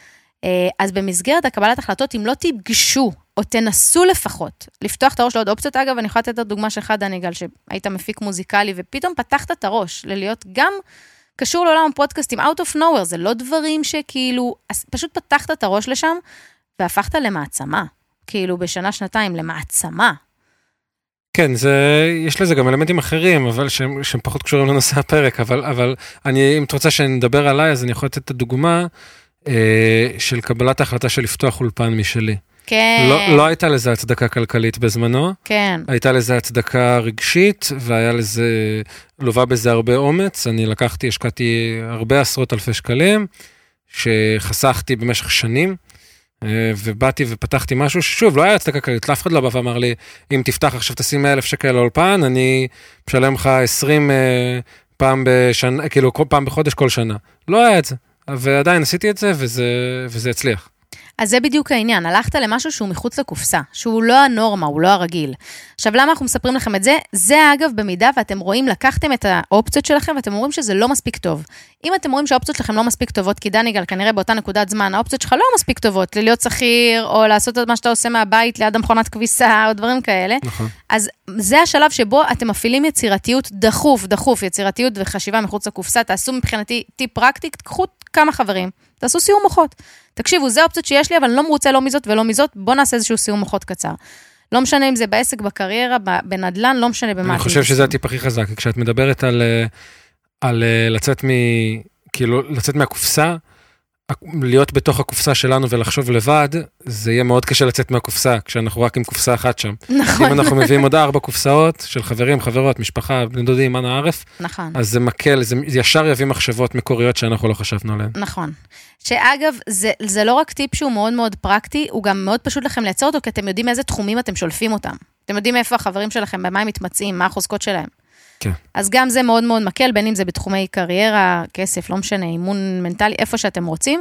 אה, אז במסגרת הקבלת החלטות, אם לא תיגשו, או תנסו לפחות, לפתוח את הראש לעוד אופציות, אגב, אני יכולה לתת את הדוגמה שלך, דני גל, שהיית מפיק מוזיקלי, ופתאום פתחת את הראש ללהיות גם קשור לעולם הפודקאסטים, out of nowhere, זה לא דברים שכאילו, פשוט פתחת את הראש לשם, והפכת למעצמה. כאילו, בשנה, שנתיים, למעצמה. כן, זה, יש לזה גם אלמנטים אחרים, אבל שהם, שהם פחות קשורים לנושא הפרק, אבל, אבל אני, אם את רוצה שנדבר עליי, אז אני יכול לתת את הדוגמה אה, של קבלת ההחלטה של לפתוח אולפן משלי. כן, לא, לא הייתה לזה הצדקה כלכלית בזמנו, כן. הייתה לזה הצדקה רגשית, והיה לזה, לווה בזה הרבה אומץ. אני לקחתי, השקעתי הרבה עשרות אלפי שקלים, שחסכתי במשך שנים, אה, ובאתי ופתחתי משהו ששוב, לא היה הצדקה כלכלית, אף אחד לא בא ואמר לי, אם תפתח עכשיו תשים 100 אלף שקל לאולפן, אני משלם לך 20 אה, פעם בשנה, כאילו פעם בחודש כל שנה. לא היה את זה, ועדיין עשיתי את זה, וזה, וזה הצליח. אז זה בדיוק העניין, הלכת למשהו שהוא מחוץ לקופסה, שהוא לא הנורמה, הוא לא הרגיל. עכשיו, למה אנחנו מספרים לכם את זה? זה אגב במידה ואתם רואים, לקחתם את האופציות שלכם ואתם אומרים שזה לא מספיק טוב. אם אתם רואים שהאופציות שלכם לא מספיק טובות, כי דניגל, כנראה באותה נקודת זמן, האופציות שלך לא מספיק טובות, להיות שכיר, או לעשות את מה שאתה עושה מהבית ליד המכונת כביסה, או דברים כאלה. נכון. אז זה השלב שבו אתם מפעילים יצירתיות דחוף, דחוף, יצירתיות וחשיבה מחוץ לקופסה. תעשו מבחינתי טיפ פרקטי, קחו כמה חברים, תעשו סיום מוחות. תקשיבו, זה האופציות שיש לי, אבל אני לא מרוצה לא מזאת ולא מזאת, בואו נעשה איזשהו סיום מוחות קצר. לא משנה אם זה בעסק, בקריירה, בנדל"ן, לא משנה במה. אני חושב שזה הטיפ הכי חזק, כשאת מדברת על, אה, על אה, לצאת מ... כאילו, לצאת מהקופסה, להיות בתוך הקופסה שלנו ולחשוב לבד, זה יהיה מאוד קשה לצאת מהקופסה, כשאנחנו רק עם קופסה אחת שם. נכון. אם אנחנו מביאים עוד ארבע קופסאות של חברים, חברות, משפחה, בני דודים, אנא ערף, נכון. אז זה מקל, זה ישר יביא מחשבות מקוריות שאנחנו לא חשבנו עליהן. נכון. שאגב, זה, זה לא רק טיפ שהוא מאוד מאוד פרקטי, הוא גם מאוד פשוט לכם לייצר אותו, כי אתם יודעים איזה תחומים אתם שולפים אותם. אתם יודעים איפה החברים שלכם, במה הם מתמצאים, מה החוזקות שלהם. כן. אז גם זה מאוד מאוד מקל, בין אם זה בתחומי קריירה, כסף, לא משנה, אימון מנטלי, איפה שאתם רוצים.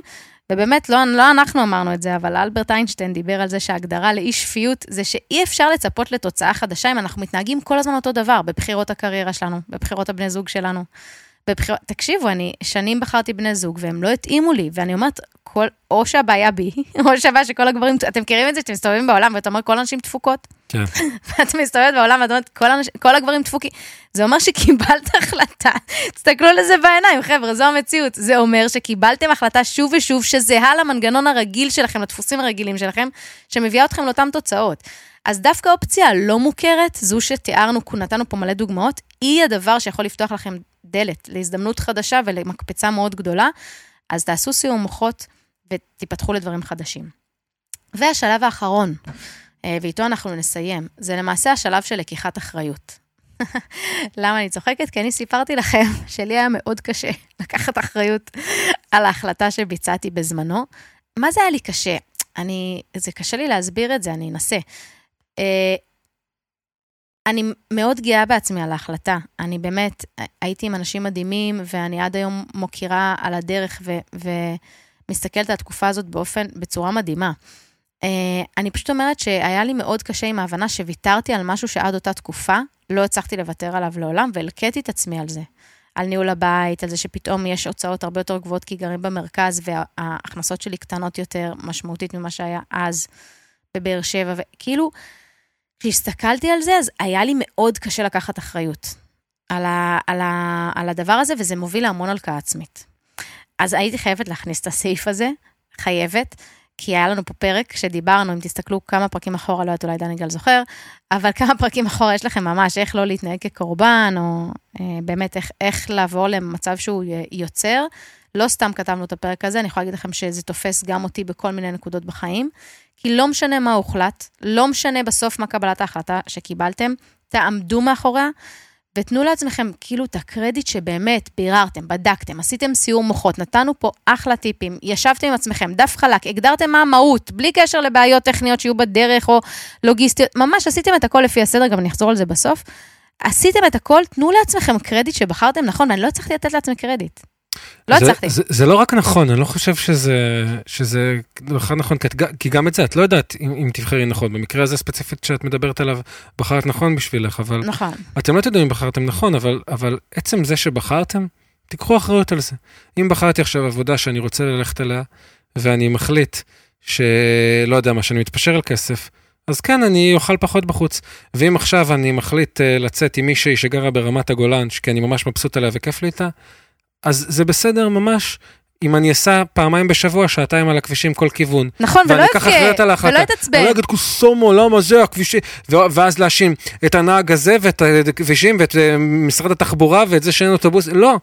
ובאמת, לא, לא אנחנו אמרנו את זה, אבל אלברט איינשטיין דיבר על זה שההגדרה לאי שפיות זה שאי אפשר לצפות לתוצאה חדשה אם אנחנו מתנהגים כל הזמן אותו דבר, בבחירות הקריירה שלנו, בבחירות הבני זוג שלנו. בבחיר... תקשיבו, אני שנים בחרתי בני זוג והם לא התאימו לי, ואני אומרת, כל... או שהבעיה בי, [LAUGHS] או שהבעיה שכל הגברים, אתם מכירים את זה שאתם מסתובבים בעולם ואתה אומר, כל הנשים דפוקות? כן. [LAUGHS] ואת מסתובבת בעולם ואת אומרת, כל, אנש... כל הגברים דפוקים. זה אומר שקיבלת [LAUGHS] החלטה, תסתכלו לזה בעיניים, חבר'ה, זו המציאות. זה אומר שקיבלתם החלטה שוב ושוב שזהה למנגנון הרגיל שלכם, לדפוסים הרגילים שלכם, שמביאה אתכם לאותן תוצאות. אז דווקא אופציה לא מוכרת, זו שתיארנו, נתנו פה מלא דוגמאות, היא הדבר שיכול לפתוח לכם דלת להזדמנות חדשה ולמקפצה מאוד גדולה, אז תעשו סיום מוחות ותיפתחו לדברים חדשים. והשלב האחרון, אה, ואיתו אנחנו נסיים, זה למעשה השלב של לקיחת אחריות. [LAUGHS] למה אני צוחקת? כי אני סיפרתי לכם [LAUGHS] שלי היה מאוד קשה [LAUGHS] לקחת אחריות על ההחלטה שביצעתי בזמנו. מה זה היה לי קשה? אני, זה קשה לי להסביר את זה, אני אנסה. אה, אני מאוד גאה בעצמי על ההחלטה. אני באמת, הייתי עם אנשים מדהימים, ואני עד היום מוקירה על הדרך ו, ומסתכלת על התקופה הזאת באופן, בצורה מדהימה. Uh, אני פשוט אומרת שהיה לי מאוד קשה עם ההבנה שוויתרתי על משהו שעד אותה תקופה לא הצלחתי לוותר עליו לעולם, והלקיתי את עצמי על זה. על ניהול הבית, על זה שפתאום יש הוצאות הרבה יותר גבוהות כי גרים במרכז, וההכנסות שלי קטנות יותר, משמעותית ממה שהיה אז בבאר שבע, וכאילו, כשהסתכלתי על זה, אז היה לי מאוד קשה לקחת אחריות על, ה, על, ה, על הדבר הזה, וזה מוביל להמון הלקאה עצמית. אז הייתי חייבת להכניס את הסעיף הזה, חייבת, כי היה לנו פה פרק שדיברנו, אם תסתכלו כמה פרקים אחורה, לא יודעת, אולי דני גל זוכר, אבל כמה פרקים אחורה יש לכם ממש איך לא להתנהג כקורבן, או אה, באמת איך, איך לעבור למצב שהוא יוצר. לא סתם כתבנו את הפרק הזה, אני יכולה להגיד לכם שזה תופס גם אותי בכל מיני נקודות בחיים, כי לא משנה מה הוחלט, לא משנה בסוף מה קבלת ההחלטה שקיבלתם, תעמדו מאחוריה. ותנו לעצמכם כאילו את הקרדיט שבאמת ביררתם, בדקתם, עשיתם סיור מוחות, נתנו פה אחלה טיפים, ישבתם עם עצמכם, דף חלק, הגדרתם מה המהות, בלי קשר לבעיות טכניות שיהיו בדרך או לוגיסטיות, ממש עשיתם את הכל לפי הסדר, גם אני אחזור על זה בסוף. עשיתם את הכל, תנו לעצמכם קרדיט שבחרתם נכון, ואני לא הצלחתי לתת לעצמי קרדיט. לא הצלחתי. זה, זה, לא רק נכון, אני לא חושב שזה, שזה בכלל נכון, כי גם את זה את לא יודעת אם, אם תבחרי נכון. במקרה הזה ספציפית שאת מדברת עליו, בחרת נכון בשבילך, אבל... נכון. אתם לא יודעים אם בחרתם נכון, אבל, אבל עצם זה שבחרתם, תיקחו אחריות על זה. אם בחרתי עכשיו עבודה שאני רוצה ללכת אליה, ואני מחליט שלא יודע מה, שאני מתפשר על כסף, אז כן, אני אוכל פחות בחוץ. ואם עכשיו אני מחליט uh, לצאת עם מישהי שגרה ברמת הגולן, כי אני ממש מבסוט עליה וכיף לי איתה, אז זה בסדר ממש. אם אני אסע פעמיים בשבוע, שעתיים על הכבישים כל כיוון. נכון, ולא יבכה, ולא יתעצבן. אני לא אגיד קוסומו, למה זה הכבישים, ואז להאשים את הנהג הזה ואת הכבישים ואת אה, משרד התחבורה ואת זה שאין אוטובוס, לא.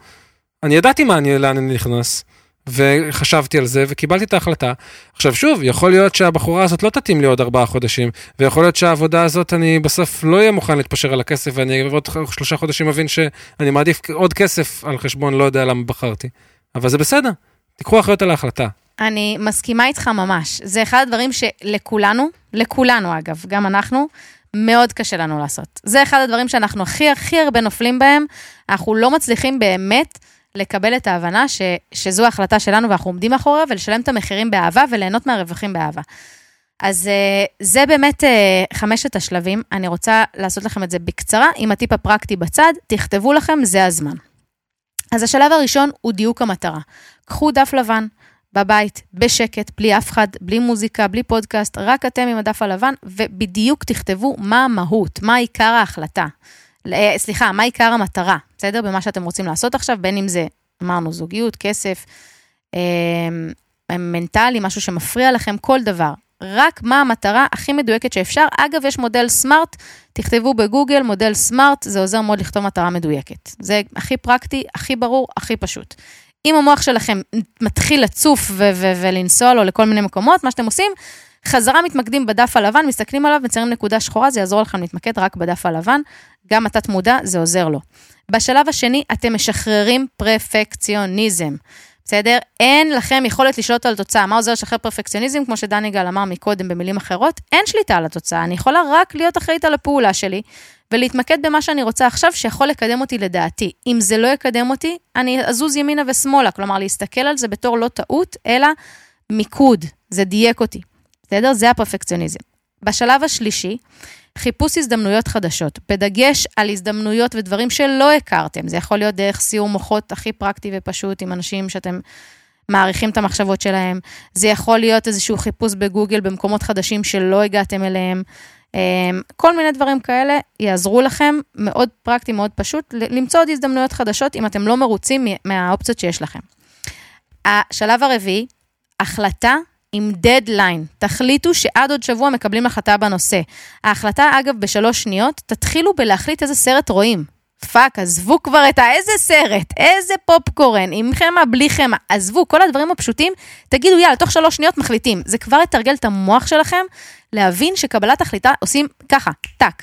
אני ידעתי מה אני, לאן אני נכנס, וחשבתי על זה וקיבלתי את ההחלטה. עכשיו שוב, יכול להיות שהבחורה הזאת לא תתאים לי עוד ארבעה חודשים, ויכול להיות שהעבודה הזאת אני בסוף לא אהיה מוכן להתפשר על הכסף, ואני עוד שלושה חודשים מבין שאני מעדיף עוד כסף על חשבון, לא יודע למה בחרתי. אבל זה בסדר, תיקחו אחריות על ההחלטה. אני מסכימה איתך ממש. זה אחד הדברים שלכולנו, לכולנו אגב, גם אנחנו, מאוד קשה לנו לעשות. זה אחד הדברים שאנחנו הכי הכי הרבה נופלים בהם, אנחנו לא מצליחים באמת לקבל את ההבנה ש, שזו ההחלטה שלנו ואנחנו עומדים מאחוריה, ולשלם את המחירים באהבה וליהנות מהרווחים באהבה. אז אה, זה באמת אה, חמשת השלבים. אני רוצה לעשות לכם את זה בקצרה, עם הטיפ הפרקטי בצד, תכתבו לכם, זה הזמן. אז השלב הראשון הוא דיוק המטרה. קחו דף לבן בבית, בשקט, בלי אף אחד, בלי מוזיקה, בלי פודקאסט, רק אתם עם הדף הלבן, ובדיוק תכתבו מה המהות, מה עיקר ההחלטה. אה, סליחה, מה עיקר המטרה, בסדר? במה שאתם רוצים לעשות עכשיו, בין אם זה, אמרנו, זוגיות, כסף, מנטלי, משהו שמפריע לכם, כל דבר. רק מה המטרה הכי מדויקת שאפשר. אגב, יש מודל סמארט, תכתבו בגוגל מודל סמארט, זה עוזר מאוד לכתוב מטרה מדויקת. זה הכי פרקטי, הכי ברור, הכי פשוט. אם המוח שלכם מתחיל לצוף ולנסוע לו לכל מיני מקומות, מה שאתם עושים, חזרה מתמקדים בדף הלבן, מסתכלים עליו, מציירים נקודה שחורה, זה יעזור לכם להתמקד רק בדף הלבן. גם התת מודע, זה עוזר לו. בשלב השני, אתם משחררים פרפקציוניזם. בסדר? אין לכם יכולת לשלוט על התוצאה. מה עוזר לשחרר פרפקציוניזם? כמו שדני גל אמר מקודם במילים אחרות, אין שליטה על התוצאה. אני יכולה רק להיות אחראית על הפעולה שלי, ולהתמקד במה שאני רוצה עכשיו, שיכול לקדם אותי לדעתי. אם זה לא יקדם אותי, אני אזוז ימינה ושמאלה. כלומר, להסתכל על זה בתור לא טעות, אלא מיקוד. זה דייק אותי. בסדר? זה הפרפקציוניזם. בשלב השלישי, חיפוש הזדמנויות חדשות, בדגש על הזדמנויות ודברים שלא הכרתם. זה יכול להיות דרך סיור מוחות הכי פרקטי ופשוט עם אנשים שאתם מעריכים את המחשבות שלהם. זה יכול להיות איזשהו חיפוש בגוגל במקומות חדשים שלא הגעתם אליהם. אמ, כל מיני דברים כאלה יעזרו לכם, מאוד פרקטי, מאוד פשוט, למצוא עוד הזדמנויות חדשות אם אתם לא מרוצים מהאופציות שיש לכם. השלב הרביעי, החלטה עם דדליין. תחליטו שעד עוד שבוע מקבלים החלטה בנושא. ההחלטה, אגב, בשלוש שניות, תתחילו בלהחליט איזה סרט רואים. fuck, עזבו כבר את האיזה סרט, איזה פופקורן, עם חמאה, בלי חמאה, עזבו, כל הדברים הפשוטים, תגידו, יאללה, תוך שלוש שניות מחליטים. זה כבר יתרגל את המוח שלכם להבין שקבלת החלטה עושים ככה, טאק.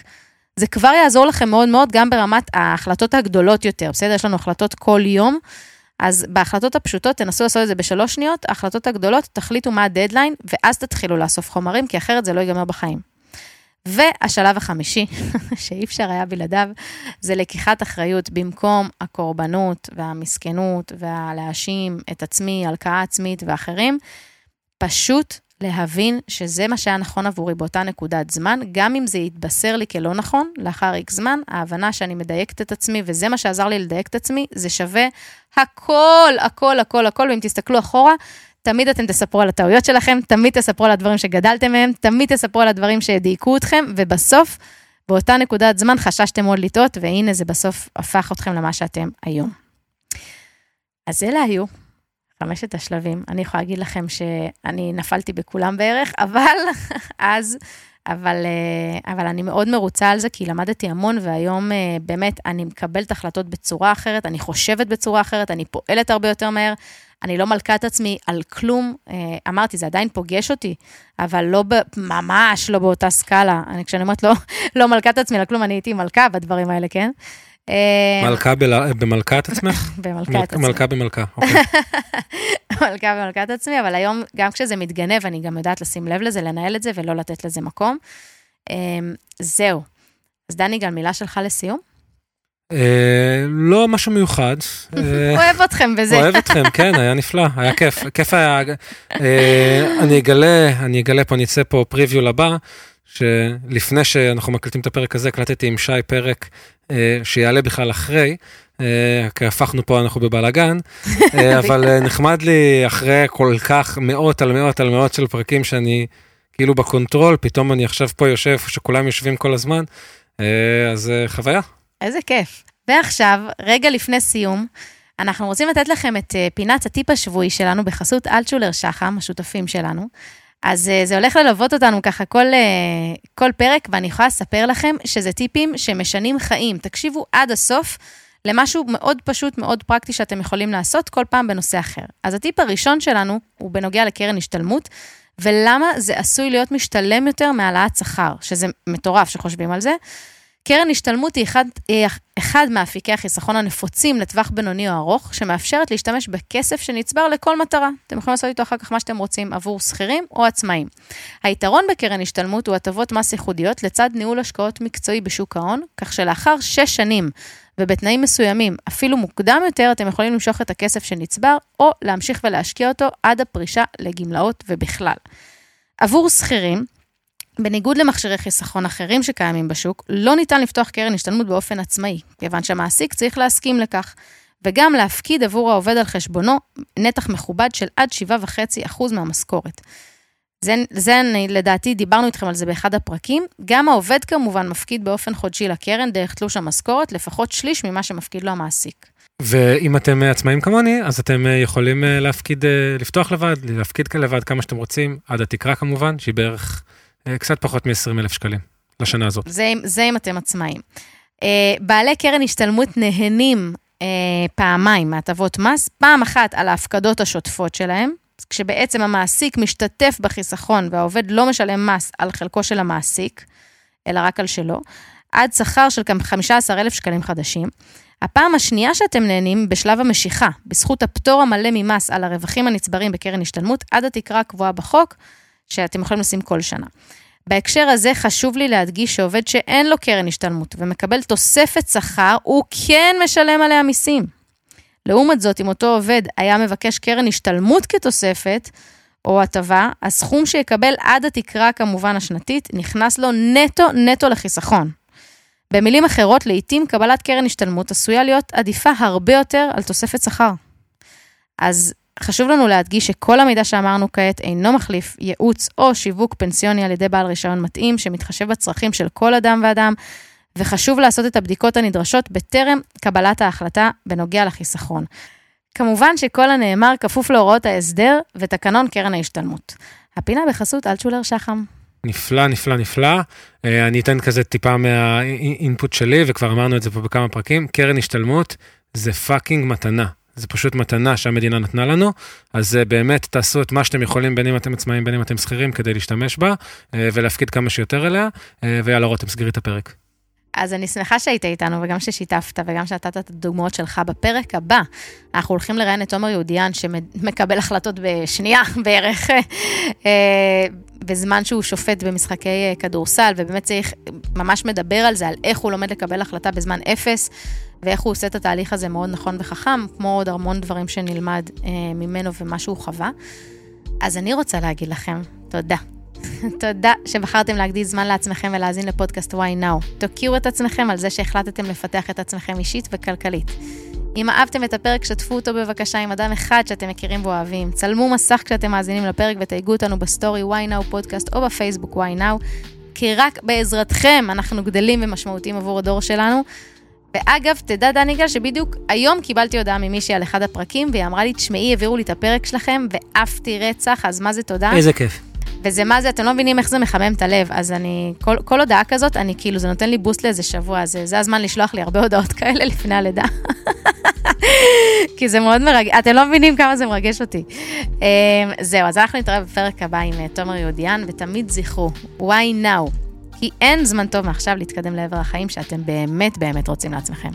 זה כבר יעזור לכם מאוד מאוד גם ברמת ההחלטות הגדולות יותר, בסדר? יש לנו החלטות כל יום. אז בהחלטות הפשוטות תנסו לעשות את זה בשלוש שניות, ההחלטות הגדולות, תחליטו מה הדדליין, ואז תתחילו לאסוף חומרים, כי אחרת זה לא ייגמר בחיים. והשלב החמישי, [LAUGHS] שאי אפשר היה בלעדיו, זה לקיחת אחריות במקום הקורבנות והמסכנות והלהאשים את עצמי, הלקאה עצמית ואחרים, פשוט להבין שזה מה שהיה נכון עבורי באותה נקודת זמן, גם אם זה יתבשר לי כלא נכון, לאחר איקס זמן, ההבנה שאני מדייקת את עצמי, וזה מה שעזר לי לדייק את עצמי, זה שווה הכל, הכל, הכל, הכל, ואם תסתכלו אחורה, תמיד אתם תספרו על הטעויות שלכם, תמיד תספרו על הדברים שגדלתם מהם, תמיד תספרו על הדברים שדייקו אתכם, ובסוף, באותה נקודת זמן חששתם מאוד לטעות, והנה זה בסוף הפך אתכם למה שאתם היום. אז אלה היו חמשת השלבים. אני יכולה להגיד לכם שאני נפלתי בכולם בערך, אבל [LAUGHS] אז, אבל, אה, אבל אני מאוד מרוצה על זה, כי למדתי המון, והיום אה, באמת אני מקבלת החלטות בצורה אחרת, אני חושבת בצורה אחרת, אני פועלת הרבה יותר מהר. אני לא מלכה את עצמי על כלום, אה, אמרתי, זה עדיין פוגש אותי, אבל לא, ב, ממש לא באותה סקאלה. אני, כשאני אומרת לא, [LAUGHS] לא מלכה את עצמי על כלום, אני הייתי מלכה בדברים האלה, כן? אה, מלכה במלכת עצמך? [LAUGHS] במלכת עצמי. [LAUGHS] מלכה במלכה, אוקיי. מלכה במלכת עצמי, אבל היום, גם כשזה מתגנב, אני גם יודעת לשים לב לזה, לנהל את זה ולא לתת לזה מקום. אה, זהו. אז דני, גם מילה שלך לסיום? אה, לא משהו מיוחד. [LAUGHS] אוהב אתכם בזה. אוהב אתכם, כן, היה נפלא, היה כיף, כיף היה. אני אגלה, אני אגלה פה, אני אצא פה preview לבא, שלפני שאנחנו מקליטים את הפרק הזה, הקלטתי עם שי פרק שיעלה בכלל אחרי, אה, כי הפכנו פה, אנחנו בבלאגן, אה, [LAUGHS] אבל נחמד לי אחרי כל כך מאות על מאות על מאות של פרקים שאני כאילו ב control, פתאום אני עכשיו פה יושב, שכולם יושבים כל הזמן, אז חוויה. איזה כיף. ועכשיו, רגע לפני סיום, אנחנו רוצים לתת לכם את פינת הטיפ השבועי שלנו בחסות אלטשולר שחם, השותפים שלנו. אז אה, זה הולך ללוות אותנו ככה כל, אה, כל פרק, ואני יכולה לספר לכם שזה טיפים שמשנים חיים. תקשיבו עד הסוף למשהו מאוד פשוט, מאוד פרקטי שאתם יכולים לעשות כל פעם בנושא אחר. אז הטיפ הראשון שלנו הוא בנוגע לקרן השתלמות, ולמה זה עשוי להיות משתלם יותר מהעלאת שכר, שזה מטורף שחושבים על זה. קרן השתלמות היא אחד, היא אחד מאפיקי החיסכון הנפוצים לטווח בינוני או ארוך, שמאפשרת להשתמש בכסף שנצבר לכל מטרה. אתם יכולים לעשות איתו אחר כך מה שאתם רוצים עבור שכירים או עצמאים. היתרון בקרן השתלמות הוא הטבות מס ייחודיות לצד ניהול השקעות מקצועי בשוק ההון, כך שלאחר שש שנים ובתנאים מסוימים, אפילו מוקדם יותר, אתם יכולים למשוך את הכסף שנצבר, או להמשיך ולהשקיע אותו עד הפרישה לגמלאות ובכלל. עבור שכירים, בניגוד למכשירי חיסכון אחרים שקיימים בשוק, לא ניתן לפתוח קרן השתלמות באופן עצמאי, כיוון שהמעסיק צריך להסכים לכך, וגם להפקיד עבור העובד על חשבונו נתח מכובד של עד 7.5% מהמשכורת. זה, זה אני, לדעתי, דיברנו איתכם על זה באחד הפרקים. גם העובד כמובן מפקיד באופן חודשי לקרן דרך תלוש המשכורת, לפחות שליש ממה שמפקיד לו המעסיק. ואם אתם עצמאים כמוני, אז אתם יכולים להפקיד, לפתוח לבד, להפקיד לבד כמה שאתם רוצים, עד התקרה כמובן, שהיא בערך קצת פחות מ-20 אלף שקלים לשנה הזאת. זה, זה אם אתם עצמאים. בעלי קרן השתלמות נהנים פעמיים מהטבות מס, פעם אחת על ההפקדות השוטפות שלהם, כשבעצם המעסיק משתתף בחיסכון והעובד לא משלם מס על חלקו של המעסיק, אלא רק על שלו, עד שכר של כ-15,000 שקלים חדשים. הפעם השנייה שאתם נהנים בשלב המשיכה, בזכות הפטור המלא ממס על הרווחים הנצברים בקרן השתלמות, עד התקרה הקבועה בחוק, שאתם יכולים לשים כל שנה. בהקשר הזה חשוב לי להדגיש שעובד שאין לו קרן השתלמות ומקבל תוספת שכר, הוא כן משלם עליה מיסים. לעומת זאת, אם אותו עובד היה מבקש קרן השתלמות כתוספת, או הטבה, הסכום שיקבל עד התקרה כמובן השנתית, נכנס לו נטו נטו לחיסכון. במילים אחרות, לעתים קבלת קרן השתלמות עשויה להיות עדיפה הרבה יותר על תוספת שכר. אז חשוב לנו להדגיש שכל המידע שאמרנו כעת אינו מחליף ייעוץ או שיווק פנסיוני על ידי בעל רישיון מתאים, שמתחשב בצרכים של כל אדם ואדם, וחשוב לעשות את הבדיקות הנדרשות בטרם קבלת ההחלטה בנוגע לחיסכון. כמובן שכל הנאמר כפוף להוראות ההסדר ותקנון קרן ההשתלמות. הפינה בחסות אלטשולר שחם. נפלא, נפלא, נפלא. אני אתן כזה טיפה מה input שלי, וכבר אמרנו את זה פה בכמה פרקים, קרן השתלמות זה fucking מתנה. זה פשוט מתנה שהמדינה נתנה לנו, אז באמת תעשו את מה שאתם יכולים, בין אם אתם עצמאים, בין אם אתם שכירים, כדי להשתמש בה, ולהפקיד כמה שיותר אליה, ויאללה רותם, סגרי את הפרק. אז אני שמחה שהיית איתנו, וגם ששיתפת, וגם שנתת את הדוגמאות שלך. בפרק הבא, אנחנו הולכים לראיין את תומר יהודיאן, שמקבל החלטות בשנייה [LAUGHS] בערך, בזמן שהוא שופט במשחקי כדורסל, ובאמת צריך, ממש מדבר על זה, על איך הוא לומד לקבל החלטה בזמן אפס, ואיך הוא עושה את התהליך הזה מאוד נכון וחכם, כמו עוד המון דברים שנלמד ממנו ומה שהוא חווה. אז אני רוצה להגיד לכם תודה. [LAUGHS] תודה שבחרתם להקדיש זמן לעצמכם ולהאזין לפודקאסט Why Now. תוקירו את עצמכם על זה שהחלטתם לפתח את עצמכם אישית וכלכלית. אם אהבתם את הפרק, שתפו אותו בבקשה עם אדם אחד שאתם מכירים ואוהבים. צלמו מסך כשאתם מאזינים לפרק ותייגו אותנו בסטורי Why Now פודקאסט או בפייסבוק Why Now, כי רק בעזרתכם אנחנו גדלים ומשמעותיים עבור הדור שלנו. ואגב, תדע דני גל שבדיוק היום קיבלתי הודעה ממישהי על אחד הפרקים, והיא אמרה לי, תשמעי, העבירו לי את הפרק שלכם, ועפתי רצח, אז מה זה תודה? איזה כיף. וזה מה זה, אתם לא מבינים איך זה מחמם את הלב, אז אני, כל, כל הודעה כזאת, אני כאילו, זה נותן לי בוסט לאיזה שבוע, זה, זה הזמן לשלוח לי הרבה הודעות כאלה [LAUGHS] לפני הלידה. [LAUGHS] כי זה מאוד מרגש, אתם לא מבינים כמה זה מרגש אותי. זהו, אז אנחנו נתראה בפרק הבא עם תומר יהודיאן, ותמיד זכרו, why now? כי אין זמן טוב מעכשיו להתקדם לעבר החיים שאתם באמת באמת רוצים לעצמכם.